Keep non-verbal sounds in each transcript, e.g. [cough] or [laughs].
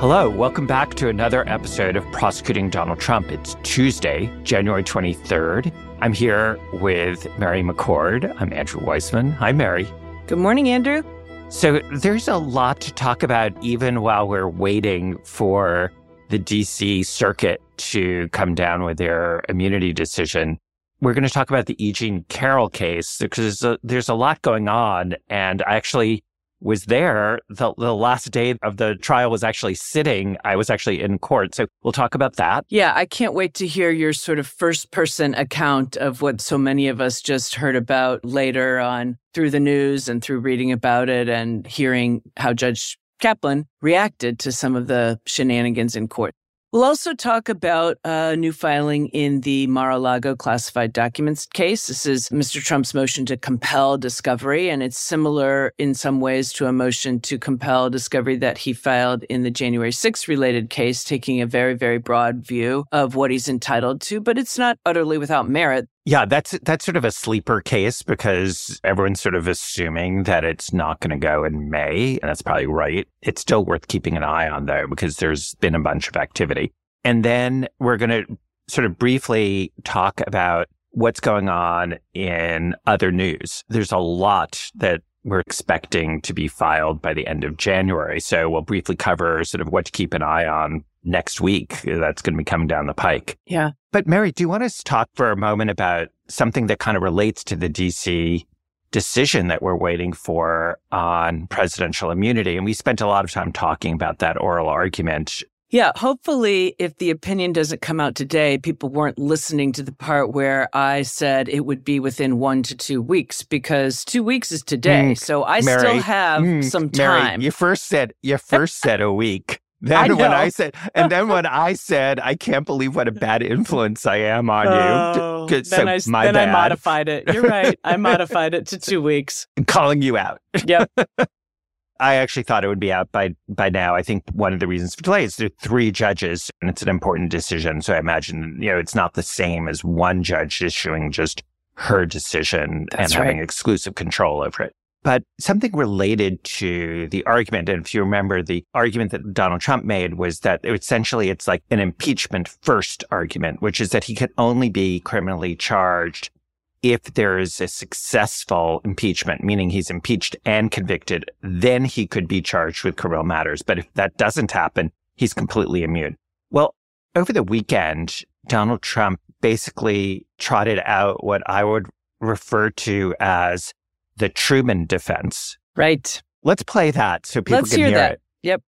Hello, welcome back to another episode of Prosecuting Donald Trump. It's Tuesday, January 23rd. I'm here with Mary McCord. I'm Andrew Weissmann. Hi, Mary. Good morning, Andrew. So there's a lot to talk about even while we're waiting for the DC circuit to come down with their immunity decision. We're going to talk about the E. Jean Carroll case because there's a, there's a lot going on. And I actually was there. The, the last day of the trial was actually sitting. I was actually in court. So we'll talk about that. Yeah, I can't wait to hear your sort of first person account of what so many of us just heard about later on through the news and through reading about it and hearing how Judge Kaplan reacted to some of the shenanigans in court. We'll also talk about a new filing in the Mar-a-Lago classified documents case. This is Mr. Trump's motion to compel discovery, and it's similar in some ways to a motion to compel discovery that he filed in the January 6th related case, taking a very, very broad view of what he's entitled to, but it's not utterly without merit. Yeah, that's that's sort of a sleeper case because everyone's sort of assuming that it's not going to go in May, and that's probably right. It's still worth keeping an eye on though because there's been a bunch of activity. And then we're going to sort of briefly talk about what's going on in other news. There's a lot that we're expecting to be filed by the end of January. So we'll briefly cover sort of what to keep an eye on next week. That's going to be coming down the pike. Yeah. But Mary, do you want us to talk for a moment about something that kind of relates to the DC decision that we're waiting for on presidential immunity? And we spent a lot of time talking about that oral argument. Yeah, hopefully, if the opinion doesn't come out today, people weren't listening to the part where I said it would be within one to two weeks because two weeks is today. Mm, so I Mary, still have mm, some time. Mary, you first said you first said a week. Then I when I said, and then when [laughs] I said, I can't believe what a bad influence I am on oh, you. So then I, then. I modified it. You're right. I [laughs] modified it to two weeks. calling you out. Yep. [laughs] I actually thought it would be out by by now. I think one of the reasons for delay is there are three judges, and it's an important decision. So I imagine you know it's not the same as one judge issuing just her decision That's and right. having exclusive control over it. But something related to the argument, and if you remember, the argument that Donald Trump made was that essentially it's like an impeachment first argument, which is that he can only be criminally charged if there is a successful impeachment, meaning he's impeached and convicted, then he could be charged with criminal matters. But if that doesn't happen, he's completely immune. Well, over the weekend, Donald Trump basically trotted out what I would refer to as the Truman defense. Right. Let's play that so people Let's can hear, hear that. it. Yep.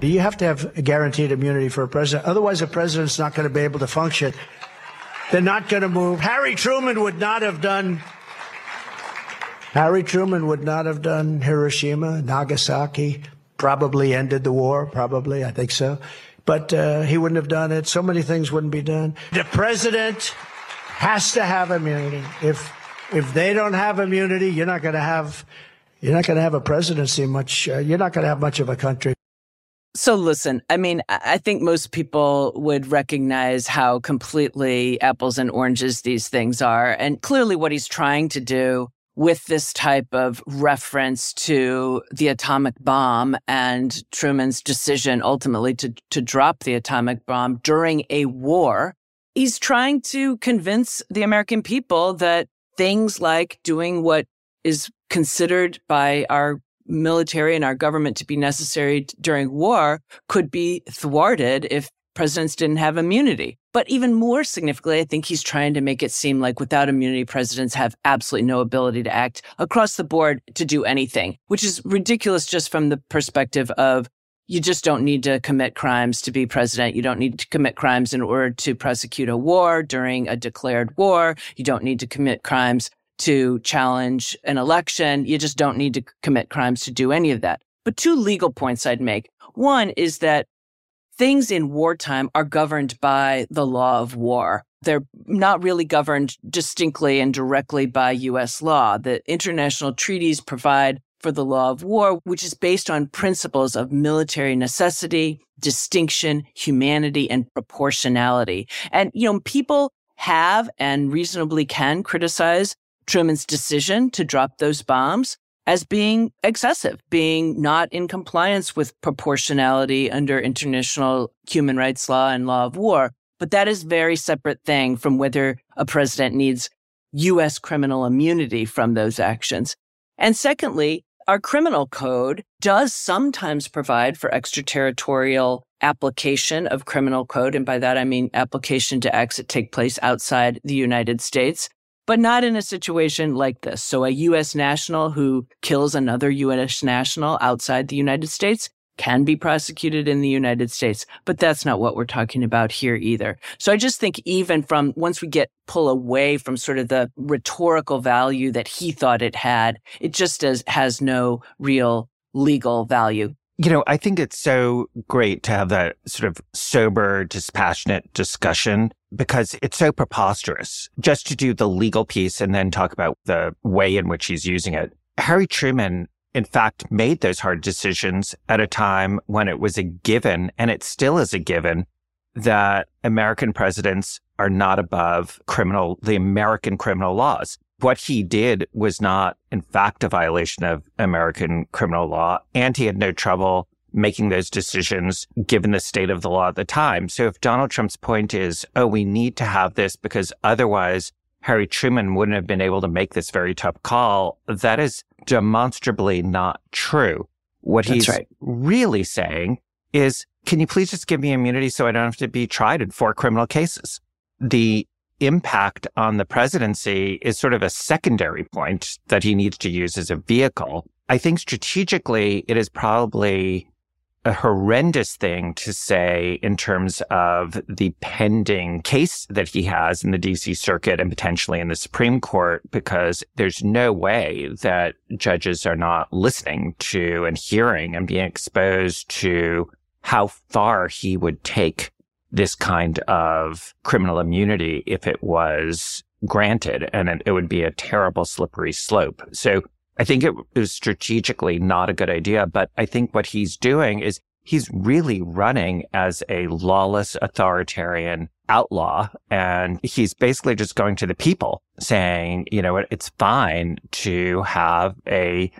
You have to have a guaranteed immunity for a president. Otherwise, a president's not going to be able to function. They're not going to move. Harry Truman would not have done. Harry Truman would not have done Hiroshima, Nagasaki. Probably ended the war. Probably, I think so. But uh, he wouldn't have done it. So many things wouldn't be done. The president has to have immunity. If if they don't have immunity, you're not going to have you're not going to have a presidency much. Uh, you're not going to have much of a country. So listen, I mean, I think most people would recognize how completely apples and oranges these things are. And clearly what he's trying to do with this type of reference to the atomic bomb and Truman's decision ultimately to, to drop the atomic bomb during a war, he's trying to convince the American people that things like doing what is considered by our military and our government to be necessary during war could be thwarted if presidents didn't have immunity. But even more significantly, I think he's trying to make it seem like without immunity, presidents have absolutely no ability to act across the board to do anything, which is ridiculous just from the perspective of you just don't need to commit crimes to be president. You don't need to commit crimes in order to prosecute a war during a declared war. You don't need to commit crimes to challenge an election. You just don't need to commit crimes to do any of that. But two legal points I'd make. One is that things in wartime are governed by the law of war. They're not really governed distinctly and directly by U.S. law. The international treaties provide for the law of war, which is based on principles of military necessity, distinction, humanity, and proportionality. And, you know, people have and reasonably can criticize Truman's decision to drop those bombs. as being excessive, being not in compliance with proportionality under international human rights law and law of war. But that is very separate thing from whether a president needs U.S. criminal immunity from those actions. And secondly, our criminal code does sometimes provide for extraterritorial application of criminal code. And by that, I mean application to acts that take place outside the United States but not in a situation like this. So a U.S. national who kills another U.S. national outside the United States can be prosecuted in the United States, but that's not what we're talking about here either. So I just think even from once we get pull away from sort of the rhetorical value that he thought it had, it just does, has no real legal value. You know, I think it's so great to have that sort of sober, dispassionate discussion because it's so preposterous just to do the legal piece and then talk about the way in which he's using it. Harry Truman, in fact, made those hard decisions at a time when it was a given, and it still is a given, that American presidents are not above criminal, the American criminal laws what he did was not, in fact, a violation of American criminal law, and he had no trouble making those decisions given the state of the law at the time. So if Donald Trump's point is, oh, we need to have this because otherwise Harry Truman wouldn't have been able to make this very tough call, that is demonstrably not true. What That's he's right. really saying is, can you please just give me immunity so I don't have to be tried in four criminal cases? The impact on the presidency is sort of a secondary point that he needs to use as a vehicle. I think strategically, it is probably a horrendous thing to say in terms of the pending case that he has in the DC circuit and potentially in the Supreme Court, because there's no way that judges are not listening to and hearing and being exposed to how far he would take this kind of criminal immunity if it was granted and it, would be a terrible slippery slope. So I think it was strategically not a good idea, but I think what he's doing is he's really running as a lawless authoritarian outlaw. And he's basically just going to the people saying, you know, it's fine to have a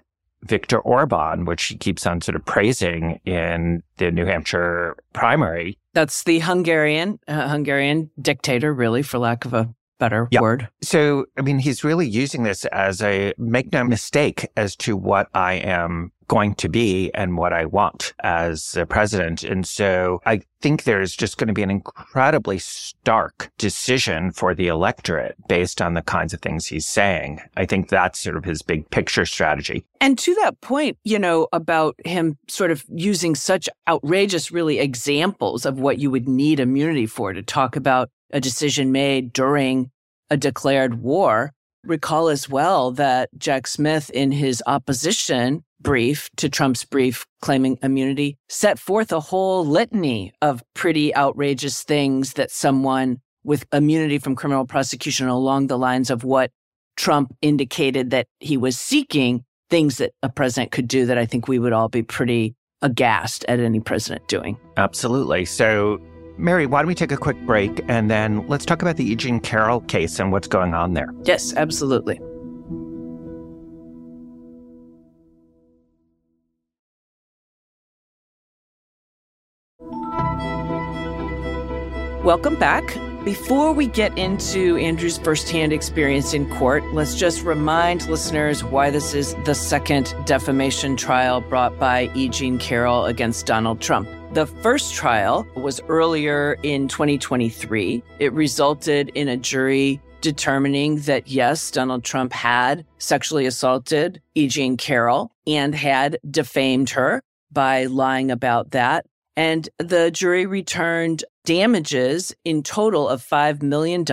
Viktor Orban, which he keeps on sort of praising in the New Hampshire primary. That's the Hungarian uh, Hungarian dictator, really, for lack of a better Yep. word. So, I mean, he's really using this as a make no mistake as to what I am going to be and what I want as a president. And so I think there's just going to be an incredibly stark decision for the electorate based on the kinds of things he's saying. I think that's sort of his big picture strategy. And to that point, you know, about him sort of using such outrageous, really, examples of what you would need immunity for to talk about a decision made during a declared war. Recall as well that Jack Smith, in his opposition brief to Trump's brief claiming immunity, set forth a whole litany of pretty outrageous things that someone with immunity from criminal prosecution along the lines of what Trump indicated that he was seeking, things that a president could do that I think we would all be pretty aghast at any president doing. Absolutely. So, Mary, why don't we take a quick break and then let's talk about the E. Jean Carroll case and what's going on there? Yes, absolutely. Welcome back. Before we get into Andrew's firsthand experience in court, let's just remind listeners why this is the second defamation trial brought by E. Jean Carroll against Donald Trump. The first trial was earlier in 2023. It resulted in a jury determining that yes, Donald Trump had sexually assaulted E. Jean Carroll and had defamed her by lying about that. And the jury returned damages in total of $5 million.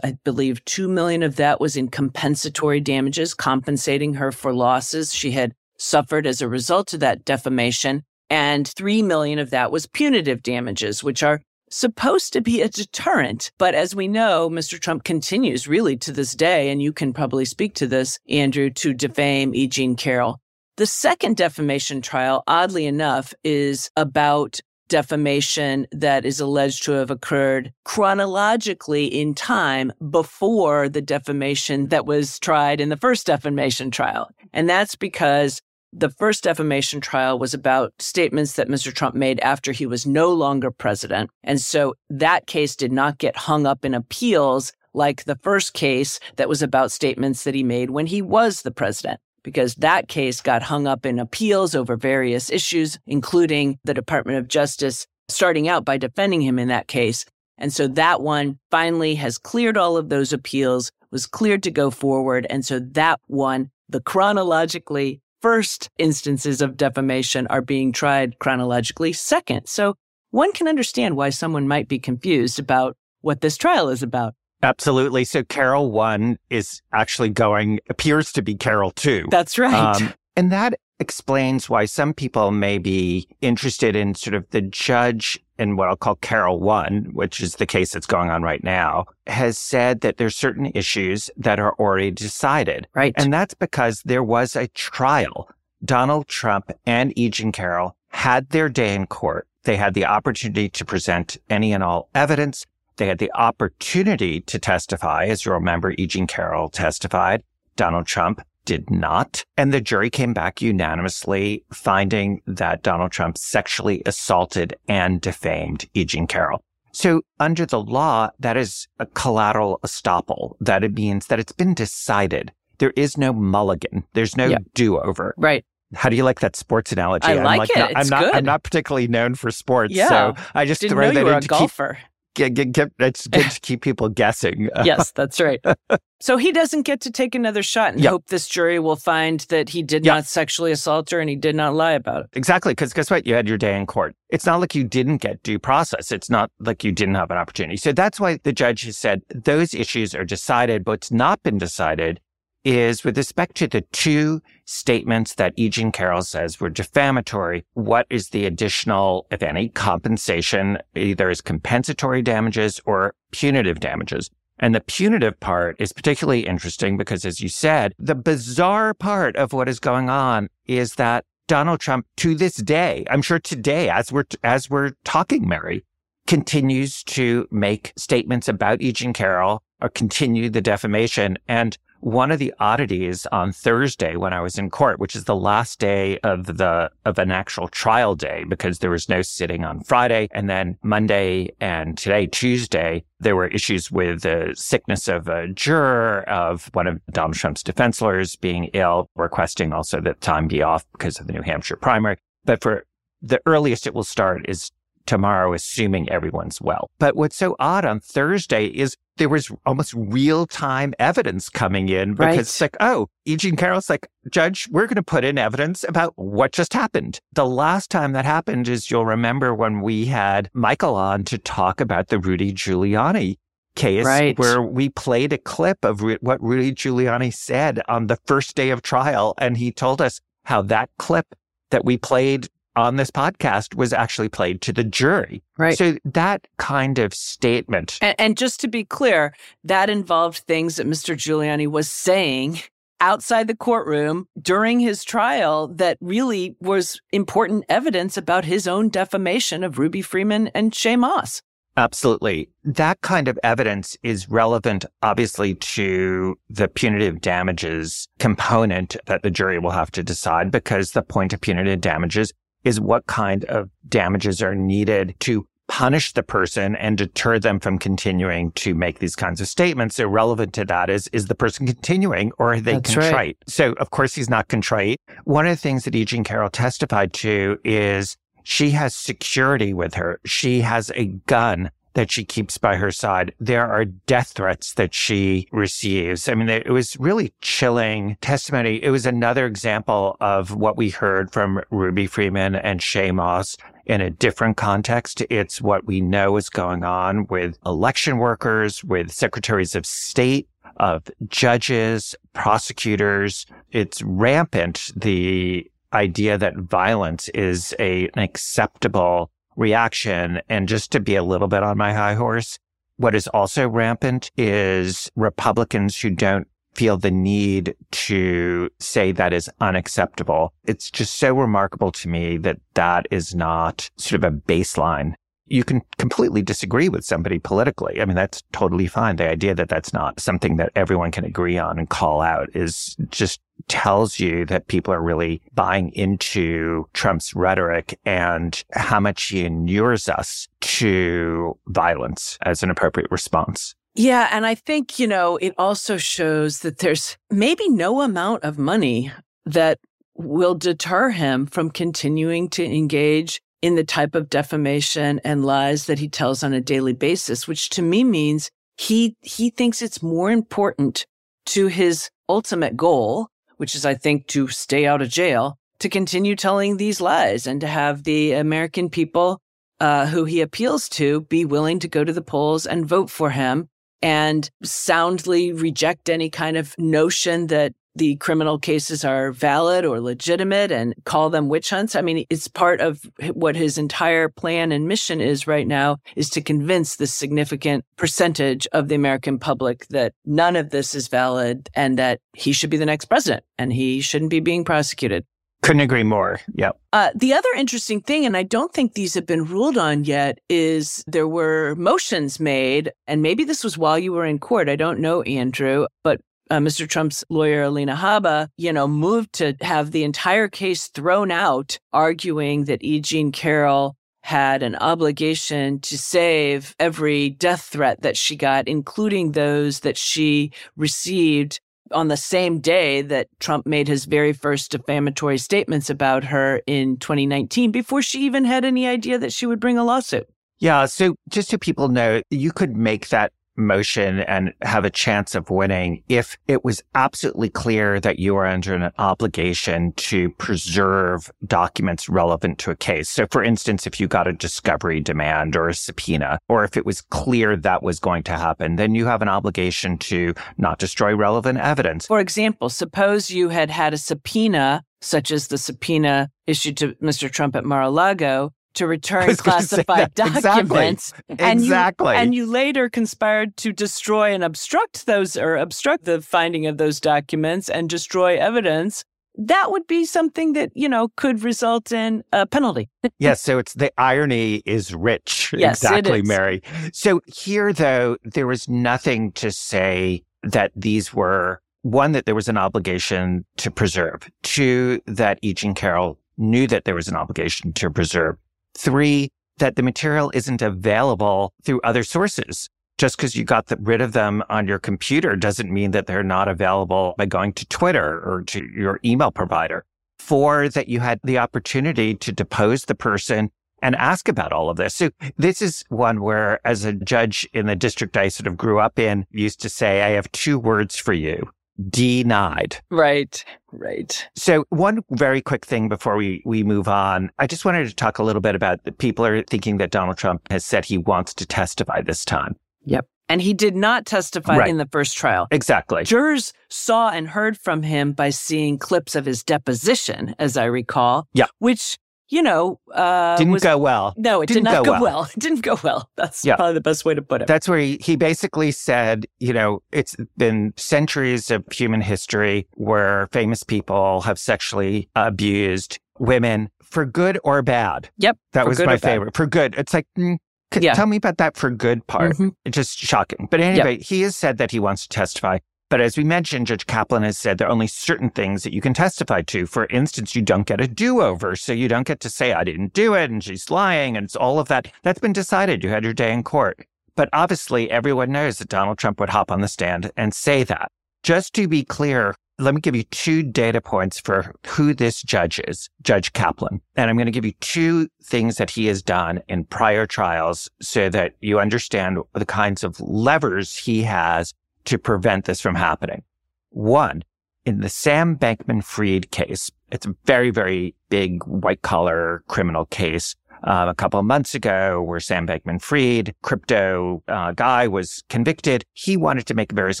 I believe 2 million of that was in compensatory damages, compensating her for losses she had suffered as a result of that defamation. And 3 million of that was punitive damages, which are supposed to be a deterrent. But as we know, Mr. Trump continues really to this day, and you can probably speak to this, Andrew, to defame E. Jean Carroll. The second defamation trial, oddly enough, is about defamation that is alleged to have occurred chronologically in time before the defamation that was tried in the first defamation trial. And that's because the first defamation trial was about statements that Mr. Trump made after he was no longer president. And so that case did not get hung up in appeals like the first case that was about statements that he made when he was the president because that case got hung up in appeals over various issues, including the Department of Justice starting out by defending him in that case. And so that one finally has cleared all of those appeals, was cleared to go forward. And so that one, the chronologically first instances of defamation are being tried chronologically second. So one can understand why someone might be confused about what this trial is about. Absolutely. So Carroll 1 is actually going, appears to be Carroll 2. That's right. Um, and that explains why some people may be interested in sort of the judge in what I'll call Carroll 1, which is the case that's going on right now, has said that there's certain issues that are already decided. Right. And that's because there was a trial. Donald Trump and E. Jean Carroll had their day in court. They had the opportunity to present any and all evidence. They had the opportunity to testify. As you remember, E. Jean Carroll testified. Donald Trump did not. And the jury came back unanimously finding that Donald Trump sexually assaulted and defamed E. Jean Carroll. So under the law, that is a collateral estoppel. That it means that it's been decided. There is no mulligan. There's no yep. do-over. Right. How do you like that sports analogy? I like I'm like, it. Not, it's I'm not. Good. I'm not particularly known for sports, yeah. so I just Didn't throw know that you were in a golfer. Keep, get, get, get, it's good to [laughs] keep people guessing. [laughs] yes, that's right. [laughs] So he doesn't get to take another shot and Yep. hope this jury will find that he did Yep. not sexually assault her and he did not lie about it. Exactly. Because guess what? You had your day in court. It's not like you didn't get due process. It's not like you didn't have an opportunity. So that's why the judge has said those issues are decided. But it's not been decided is with respect to the two statements that E. Jean Carroll says were defamatory, what is the additional, if any, compensation, either as compensatory damages or punitive damages? And the punitive part is particularly interesting because, as you said, the bizarre part of what is going on is that Donald Trump, to this day, I'm sure today, as we're as we're talking, Mary, continues to make statements about E. Jean Carroll or continue the defamation. And one of the oddities on Thursday when I was in court, which is the last day of the of an actual trial day, because there was no sitting on Friday, and then Monday and today, Tuesday, there were issues with the sickness of a juror, of one of Donald Trump's defense lawyers being ill, requesting also that time be off because of the New Hampshire primary. But for the earliest it will start is tomorrow, assuming everyone's well. But what's so odd on Thursday is there was almost real time evidence coming in because Right. it's like, oh, E. Jean Carroll's like, Judge, we're going to put in evidence about what just happened. The last time that happened is you'll remember when we had Michael on to talk about the Rudy Giuliani case Right. where we played a clip of Ru- what Rudy Giuliani said on the first day of trial. And he told us how that clip that we played on this podcast was actually played to the jury. Right. So that kind of statement. And, and just to be clear, that involved things that Mr. Giuliani was saying outside the courtroom during his trial that really was important evidence about his own defamation of Ruby Freeman and Shay Moss. Absolutely. That kind of evidence is relevant, obviously, to the punitive damages component that the jury will have to decide because the point of punitive damages is what kind of damages are needed to punish the person and deter them from continuing to make these kinds of statements. Irrelevant to that is, is the person continuing or are they That's right. contrite? So of course he's not contrite. One of the things that E. Jean Carroll testified to is she has security with her. She has a gun that she keeps by her side. There are death threats that she receives. I mean, it was really chilling testimony. It was another example of what we heard from Ruby Freeman and Shay Moss in a different context. It's what we know is going on with election workers, with secretaries of state, of judges, prosecutors. It's rampant. The idea that violence is a, an acceptable reaction. And just to be a little bit on my high horse, what is also rampant is Republicans who don't feel the need to say that is unacceptable. It's just so remarkable to me that that is not sort of a baseline. You can completely disagree with somebody politically. I mean, that's totally fine. The idea that that's not something that everyone can agree on and call out is just tells you that people are really buying into Trump's rhetoric and how much he inures us to violence as an appropriate response. Yeah. And I think, you know, it also shows that there's maybe no amount of money that will deter him from continuing to engage in the type of defamation and lies that he tells on a daily basis, which to me means he, he thinks it's more important to his ultimate goal, which is, I think, to stay out of jail, to continue telling these lies and to have the American people uh, who he appeals to be willing to go to the polls and vote for him and soundly reject any kind of notion that the criminal cases are valid or legitimate and call them witch hunts. I mean, it's part of what his entire plan and mission is right now is to convince the significant percentage of the American public that none of this is valid and that he should be the next president and he shouldn't be being prosecuted. Couldn't agree more. Yep. Uh, the other interesting thing, and I don't think these have been ruled on yet, is there were motions made, and maybe this was while you were in court. I don't know, Andrew, but uh, Mr. Trump's lawyer, Alina Habba, you know, moved to have the entire case thrown out, arguing that E. Jean Carroll had an obligation to save every death threat that she got, including those that she received on the same day that Trump made his very first defamatory statements about her in 2019 before she even had any idea that she would bring a lawsuit. Yeah. So just so people know, you could make that motion and have a chance of winning if it was absolutely clear that you are under an obligation to preserve documents relevant to a case. So for instance, if you got a discovery demand or a subpoena, or if it was clear that was going to happen, then you have an obligation to not destroy relevant evidence. For example, suppose you had had a subpoena such as the subpoena issued to Mr. Trump at Mar-a-Lago to return classified documents. Exactly. And exactly. You, and you later conspired to destroy and obstruct those or obstruct the finding of those documents and destroy evidence. That would be something that, you know, could result in a penalty. [laughs] yes. So it's the irony is rich. Yes, exactly, Mary. So here, though, there was nothing to say that these were one, that there was an obligation to preserve, two, that E. Jean Carroll knew that there was an obligation to preserve, Three, that the material isn't available through other sources. Just because you got the, rid of them on your computer doesn't mean that they're not available by going to Twitter or to your email provider. Four, that you had the opportunity to depose the person and ask about all of this. So this is one where as a judge in the district I sort of grew up in used to say, I have two words for you denied. Right, right. So one very quick thing before we, we move on. I just wanted to talk a little bit about the people are thinking that Donald Trump has said he wants to testify this time. Yep. And he did not testify right. in the first trial. Exactly. Jurors saw and heard from him by seeing clips of his deposition, as I recall. Yeah. Which you know, uh, didn't was, go well. No, it didn't did not go, go well. well. [laughs] It didn't go well. That's yeah. probably the best way to put it. That's where he, he basically said, you know, it's been centuries of human history where famous people have sexually abused women for good or bad. Yep. That was my favorite. For good. It's like, mm, yeah. tell me about that for good part. Mm-hmm. It's just shocking. But anyway, yep. he has said that he wants to testify. But as we mentioned, Judge Kaplan has said there are only certain things that you can testify to. For instance, you don't get a do over. So you don't get to say, I didn't do it and she's lying and it's all of that. That's been decided. You had your day in court. But obviously, everyone knows that Donald Trump would hop on the stand and say that. Just to be clear, let me give you two data points for who this judge is, Judge Kaplan. And I'm going to give you two things that he has done in prior trials so that you understand the kinds of levers he has to prevent this from happening. One, in the Sam Bankman Fried case, it's a very, very big white collar criminal case. Um, a couple of months ago, where Sam Bankman Fried, crypto uh, guy, was convicted. He wanted to make various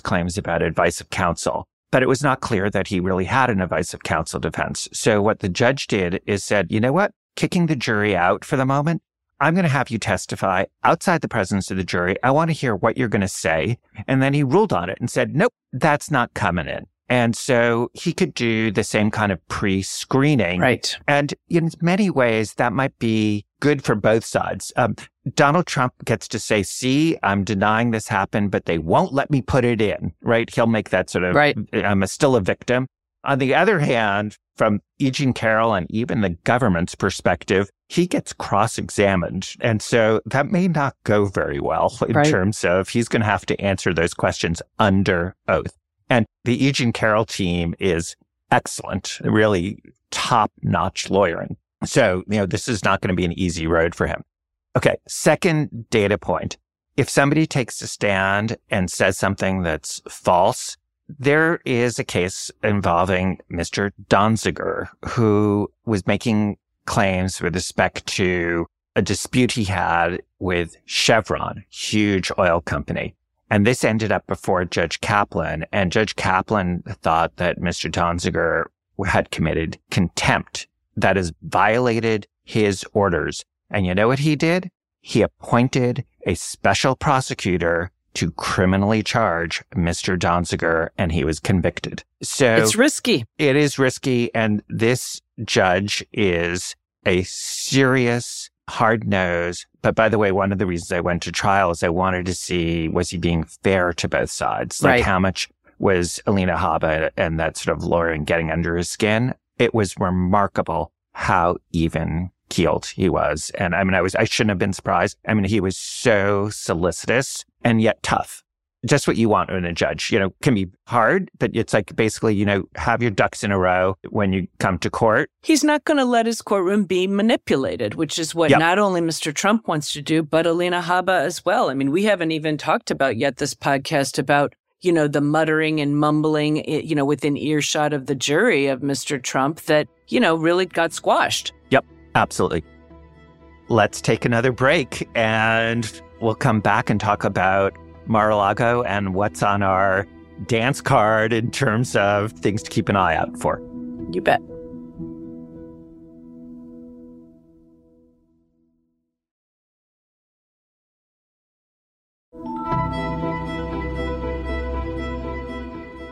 claims about advice of counsel, but it was not clear that he really had an advice of counsel defense. So what the judge did is said, you know what? Kicking the jury out for the moment, I'm going to have you testify outside the presence of the jury. I want to hear what you're going to say. And then he ruled on it and said, nope, that's not coming in. And so he could do the same kind of pre screening. Right. And in many ways, that might be good for both sides. Um, Donald Trump gets to say, see, I'm denying this happened, but they won't let me put it in, right? He'll make that sort of, right. I'm a, still a victim. On the other hand, from E. Jean Carroll and even the government's perspective, he gets cross examined. And so that may not go very well in right. terms of he's going to have to answer those questions under oath. And the E. Jean Carroll team is excellent, really top notch lawyering. So, you know, this is not going to be an easy road for him. Okay. Second data point. If somebody takes a stand and says something that's false, there is a case involving Mr. Donziger, who was making claims with respect to a dispute he had with Chevron, huge oil company. And this ended up before Judge Kaplan. And Judge Kaplan thought that Mr. Donziger had committed contempt that has violated his orders. And you know what he did? He appointed a special prosecutor to criminally charge Mr. Donziger and he was convicted. So it's risky. It is risky. And this judge is a serious hard nose. But by the way, one of the reasons I went to trial is I wanted to see was he being fair to both sides? Like right. how much was Alina Habba and that sort of lawyering getting under his skin? It was remarkable how even keeled he was. And I mean, I was, I shouldn't have been surprised. I mean, he was so solicitous and yet tough just what you want in a judge. You know, can be hard, but it's like basically, you know, have your ducks in a row when you come to court. He's not going to let his courtroom be manipulated, which is what yep. not only Mr. Trump wants to do, but Alina Habba as well. I mean, we haven't even talked about yet this podcast about you know, the muttering and mumbling, eh, you know, within earshot of the jury of Mr. Trump that, you know, really got squashed. Yep, absolutely. Let's take another break and we'll come back and talk about Mar-a-Lago and what's on our dance card in terms of things to keep an eye out for. You bet.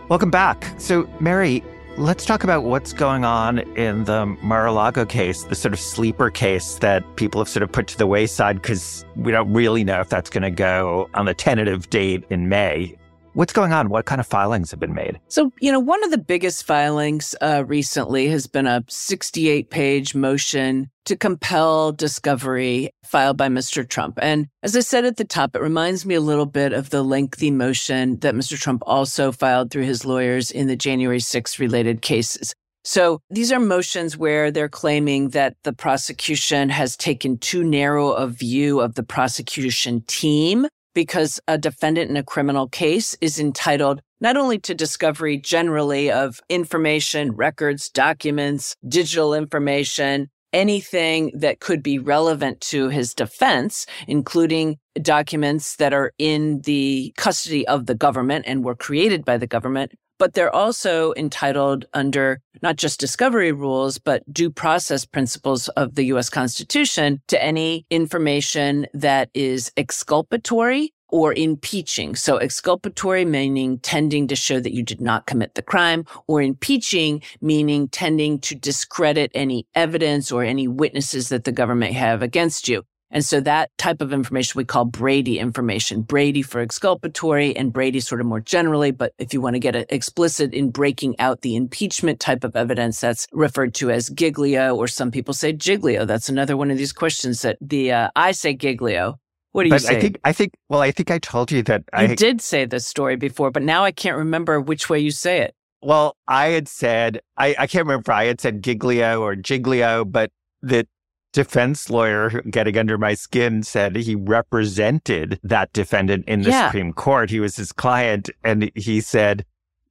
Welcome back. So, Mary, let's talk about what's going on in the Mar-a-Lago case, the sort of sleeper case that people have sort of put to the wayside because we don't really know if that's going to go on the tentative date in May. What's going on? What kind of filings have been made? So, you know, one of the biggest filings uh, recently has been a 68 page motion to compel discovery filed by Mr. Trump. And as I said at the top, it reminds me a little bit of the lengthy motion that Mr. Trump also filed through his lawyers in the January 6th related cases. So these are motions where they're claiming that the prosecution has taken too narrow a view of the prosecution team because a defendant in a criminal case is entitled not only to discovery generally of information, records, documents, digital information, anything that could be relevant to his defense, including documents that are in the custody of the government and were created by the government, but they're also entitled under not just discovery rules, but due process principles of the U.S. Constitution to any information that is exculpatory or impeaching. So exculpatory meaning tending to show that you did not commit the crime or impeaching meaning tending to discredit any evidence or any witnesses that the government have against you. And so that type of information we call Brady information. Brady for exculpatory and Brady sort of more generally. But if you want to get explicit in breaking out the impeachment type of evidence, that's referred to as Giglio, or some people say Giglio. That's another one of these questions that the, uh, I say Giglio. What do you but say? I think, I think, well, I think I told you that you I did say this story before, but now I can't remember which way you say it. Well, I had said, I, I can't remember if I had said Giglio or Giglio, but that defense lawyer getting under my skin said he represented that defendant in the yeah. Supreme Court. He was his client, and he said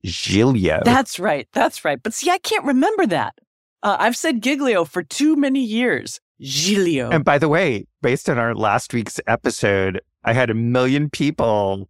Giglio. That's right. That's right. But see, I can't remember that. Uh, I've said Giglio for too many years. Giglio. And by the way, based on our last week's episode, I had a million people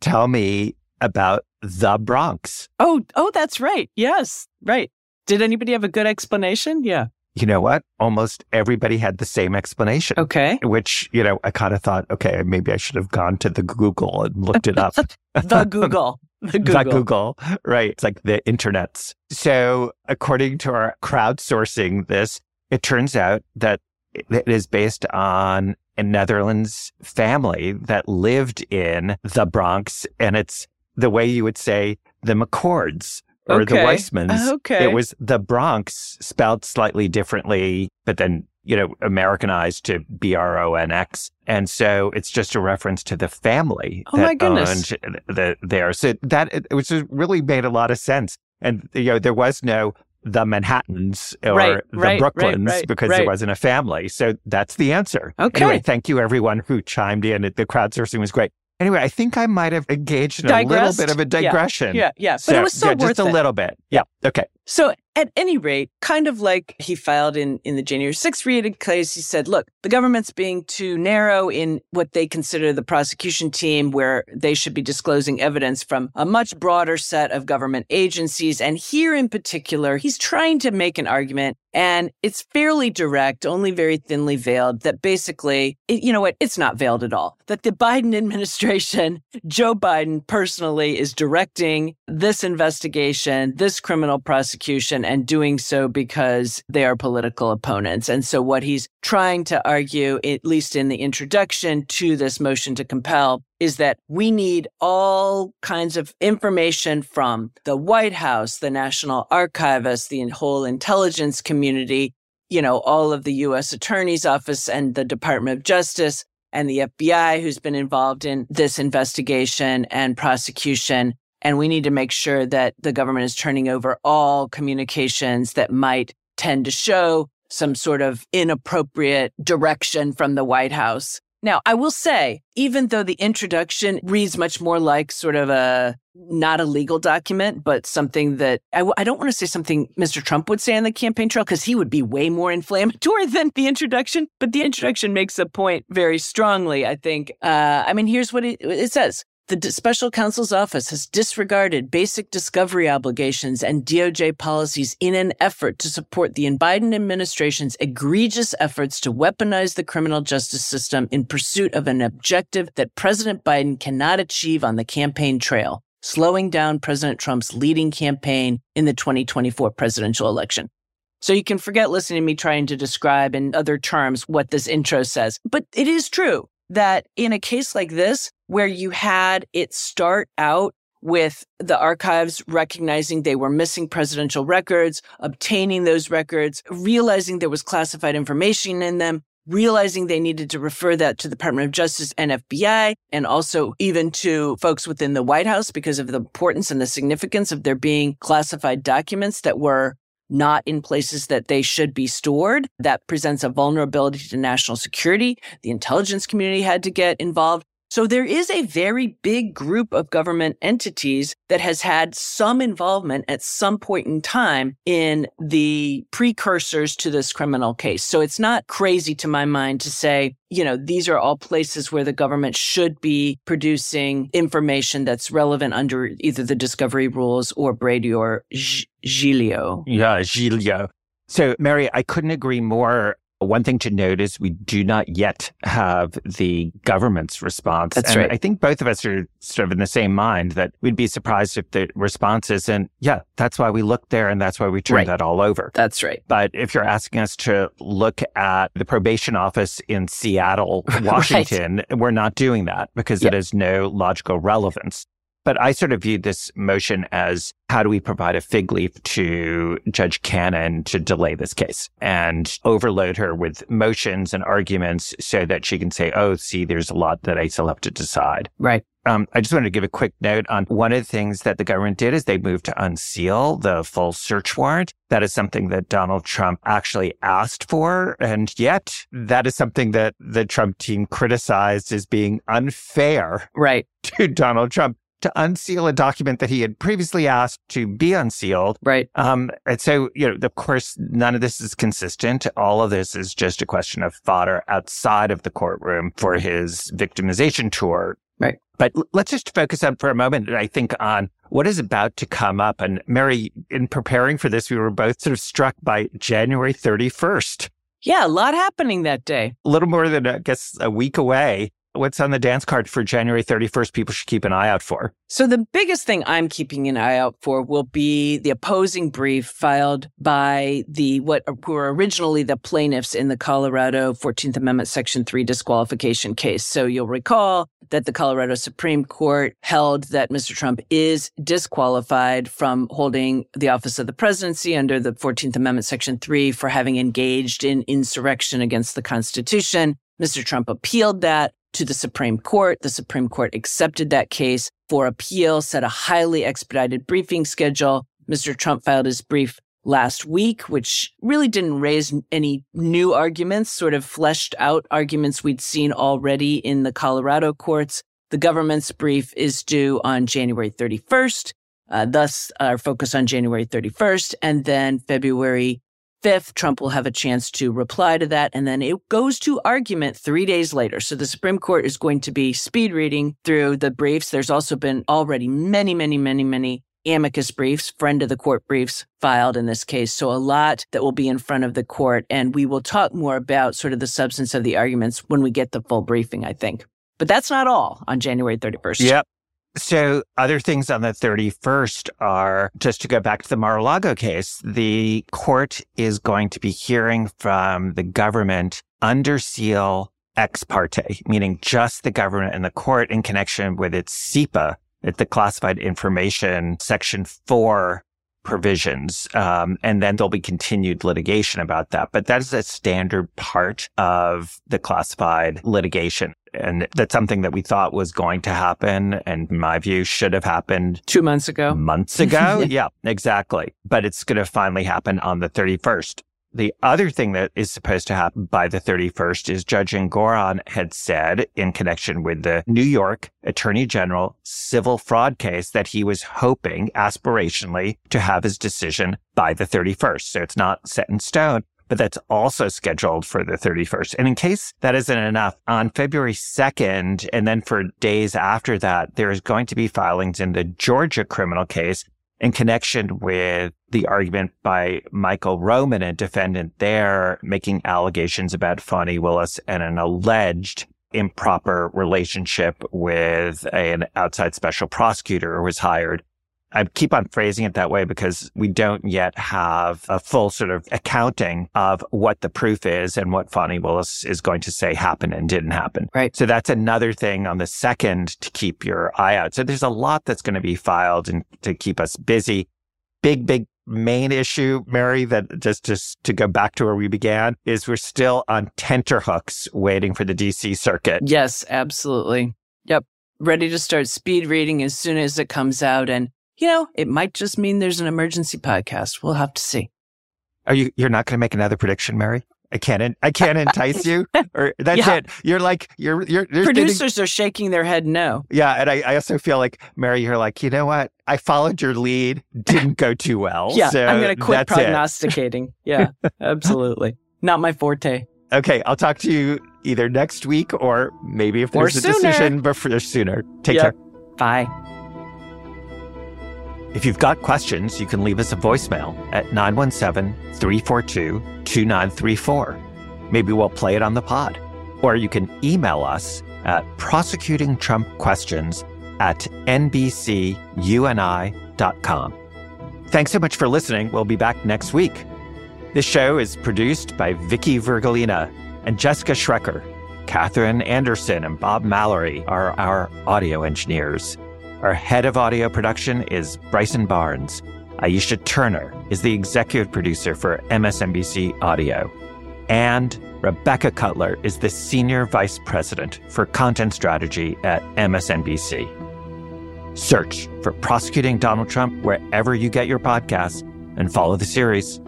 tell me about the Bronx. Oh, oh, that's right. Yes, right. Did anybody have a good explanation? Yeah. You know what? Almost everybody had the same explanation. Okay. Which, you know, I kind of thought, okay, maybe I should have gone to the Google and looked it up. [laughs] [laughs] the Google. The Google. The Google. Right. It's like the internets. So according to our crowdsourcing this, it turns out that it is based on a Netherlands family that lived in the Bronx. And it's the way you would say the McCords or Okay. the Weissmanns. Okay. It was the Bronx spelled slightly differently, but then, you know, Americanized to B R O N X. And so it's just a reference to the family Oh that my goodness. owned the, there. So that, it, was just really made a lot of sense. And, you know, there was no the Manhattans or Right, the right, Brooklyns right, because there wasn't a family. So that's the answer. Okay. Anyway, thank you everyone who chimed in. The crowdsourcing was great. Anyway, I think I might have engaged in a little bit of a Yeah, digression. Yeah, yeah. But it was so yeah, worth just a it. little bit. Yeah. Okay. So at any rate, kind of like he filed in, in the January 6th rated case, he said, look, the government's being too narrow in what they consider the prosecution team, where they should be disclosing evidence from a much broader set of government agencies. And here in particular, he's trying to make an argument and it's fairly direct, only very thinly veiled that basically, it, you know what? It's not veiled at all. That the Biden [laughs] administration, Joe Biden personally is directing this investigation, this criminal prosecution, and doing so because they are political opponents. And so what he's trying to argue, at least in the introduction to this motion to compel, is that we need all kinds of information from the White House, the National Archivist, the whole intelligence community, you know, all of the U.S. Attorney's Office and the Department of Justice and the FBI who's been involved in this investigation and prosecution. And we need to make sure that the government is turning over all communications that might tend to show some sort of inappropriate direction from the White House. Now, I will say, even though the introduction reads much more like sort of a not a legal document, but something that I, w- I don't want to say something Mr. Trump would say on the campaign trail because he would be way more inflammatory [laughs] than the introduction. But the introduction makes a point very strongly, I think. Uh, I mean, here's what it, it says. The special counsel's office has disregarded basic discovery obligations and DOJ policies in an effort to support the Biden administration's egregious efforts to weaponize the criminal justice system in pursuit of an objective that President Biden cannot achieve on the campaign trail, slowing down President Trump's leading campaign in the 2024 presidential election. So you can forget listening to me trying to describe in other terms what this intro says. But it is true that in a case like this, where you had it start out with the archives recognizing they were missing presidential records, obtaining those records, realizing there was classified information in them, realizing they needed to refer that to the Department of Justice and FBI, and also even to folks within the White House because of the importance and the significance of there being classified documents that were not in places that they should be stored. That presents a vulnerability to national security. The intelligence community had to get involved. So there is a very big group of government entities that has had some involvement at some point in time in the precursors to this criminal case. So it's not crazy to my mind to say, you know, these are all places where the government should be producing information that's relevant under either the discovery rules or Brady or G- Giglio. Yeah, Giglio. So, Mary, I couldn't agree more. One thing to note is we do not yet have the government's response. That's and right. I think both of us are sort of in the same mind that we'd be surprised if the response isn't, yeah, that's why we looked there and that's why we turned Right. that all over. That's right. But if you're asking us to look at the probation office in Seattle, [laughs] Washington, we're not doing that because it has no logical relevance. But I sort of viewed this motion as how do we provide a fig leaf to Judge Cannon to delay this case and overload her with motions and arguments so that she can say, oh, see, there's a lot that I still have to decide. Right. Um, I just wanted to give a quick note on one of the things that the government did is they moved to unseal the full search warrant. That is something that Donald Trump actually asked for. And yet that is something that the Trump team criticized as being unfair Right. to Donald Trump to unseal a document that he had previously asked to be unsealed. Right. Um, and so, you know, of course, none of this is consistent. All of this is just a question of fodder outside of the courtroom for his victimization tour. Right. But let's just focus on for a moment, I think, on what is about to come up. And Mary, in preparing for this, we were both sort of struck by January 31st. Yeah, a lot happening that day. A little more than, I guess, a week away what's on the dance card for January 31st people should keep an eye out for? So the biggest thing I'm keeping an eye out for will be the opposing brief filed by the what were originally the plaintiffs in the Colorado 14th Amendment Section 3 disqualification case. So you'll recall that the Colorado Supreme Court held that Mr. Trump is disqualified from holding the office of the presidency under the 14th Amendment Section 3 for having engaged in insurrection against the Constitution. Mr. Trump appealed that to the Supreme Court. The Supreme Court accepted that case for appeal, set a highly expedited briefing schedule. Mr. Trump filed his brief last week, which really didn't raise any new arguments, sort of fleshed out arguments we'd seen already in the Colorado courts. The government's brief is due on January 31st. Uh, thus, our focus on January 31st and then February 5th, Trump will have a chance to reply to that. And then it goes to argument three days later. So the Supreme Court is going to be speed reading through the briefs. There's also been already many, many, many, many amicus briefs, friend of the court briefs filed in this case. So a lot that will be in front of the court. And we will talk more about sort of the substance of the arguments when we get the full briefing, I think. But that's not all on January 31st. Yep. So, other things on the 31st are just to go back to the Mar a Lago case, the court is going to be hearing from the government under seal ex parte, meaning just the government and the court in connection with its it's the Classified Information Section 4 provisions. Um, and then there'll be continued litigation about that. But that is a standard part of the classified litigation. And that's something that we thought was going to happen. And in my view, should have happened two months ago. Months [laughs] ago. yeah, exactly. But it's going to finally happen on the 31st. The other thing that is supposed to happen by the 31st is Judge Engoron had said in connection with the New York Attorney General civil fraud case that he was hoping aspirationally to have his decision by the 31st. So it's not set in stone, but that's also scheduled for the 31st. And in case that isn't enough, on February 2nd, and then for days after that, there is going to be filings in the Georgia criminal case in connection with the argument by Michael Roman, a defendant there, making allegations about Fani Willis and an alleged improper relationship with an outside special prosecutor who was hired I keep on phrasing it that way because we don't yet have a full sort of accounting of what the proof is and what Fani Willis is going to say happened and didn't happen. Right. So that's another thing on the second to keep your eye out. So there's a lot that's going to be filed and to keep us busy. Big, big main issue, Mary, that just, just to go back to where we began is we're still on tenterhooks waiting for the DC circuit. Yes, absolutely. Yep. Ready to start speed reading as soon as it comes out. And you know, it might just mean there's an emergency podcast. We'll have to see. Are you, you're not going to make another prediction, Mary? I can't, I can't entice you or [laughs] that's yeah. it. You're like, you're, you're, producers getting, are shaking their head no. Yeah. And I, I also feel like Mary, you're like, you know what? I followed your lead. Didn't go too well. [laughs] yeah. So I'm going to quit prognosticating. yeah, absolutely. [laughs] Not my forte. Okay. I'll talk to you either next week or maybe if there's a decision before sooner. Take yep. care. Bye. If you've got questions, you can leave us a voicemail at 917 342 2934. Maybe we'll play it on the pod. Or you can email us at prosecutingtrumpquestions at nbcuni.com. Thanks so much for listening. We'll be back next week. This show is produced by Vicky Vergolina and Jessica Schrecker. Catherine Anderson and Bob Mallory are our audio engineers. Our head of audio production is Bryson Barnes. Aisha Turner is the executive producer for MSNBC Audio. And Rebecca Cutler is the senior vice president for content strategy at MSNBC. Search for Prosecuting Donald Trump wherever you get your podcasts and follow the series.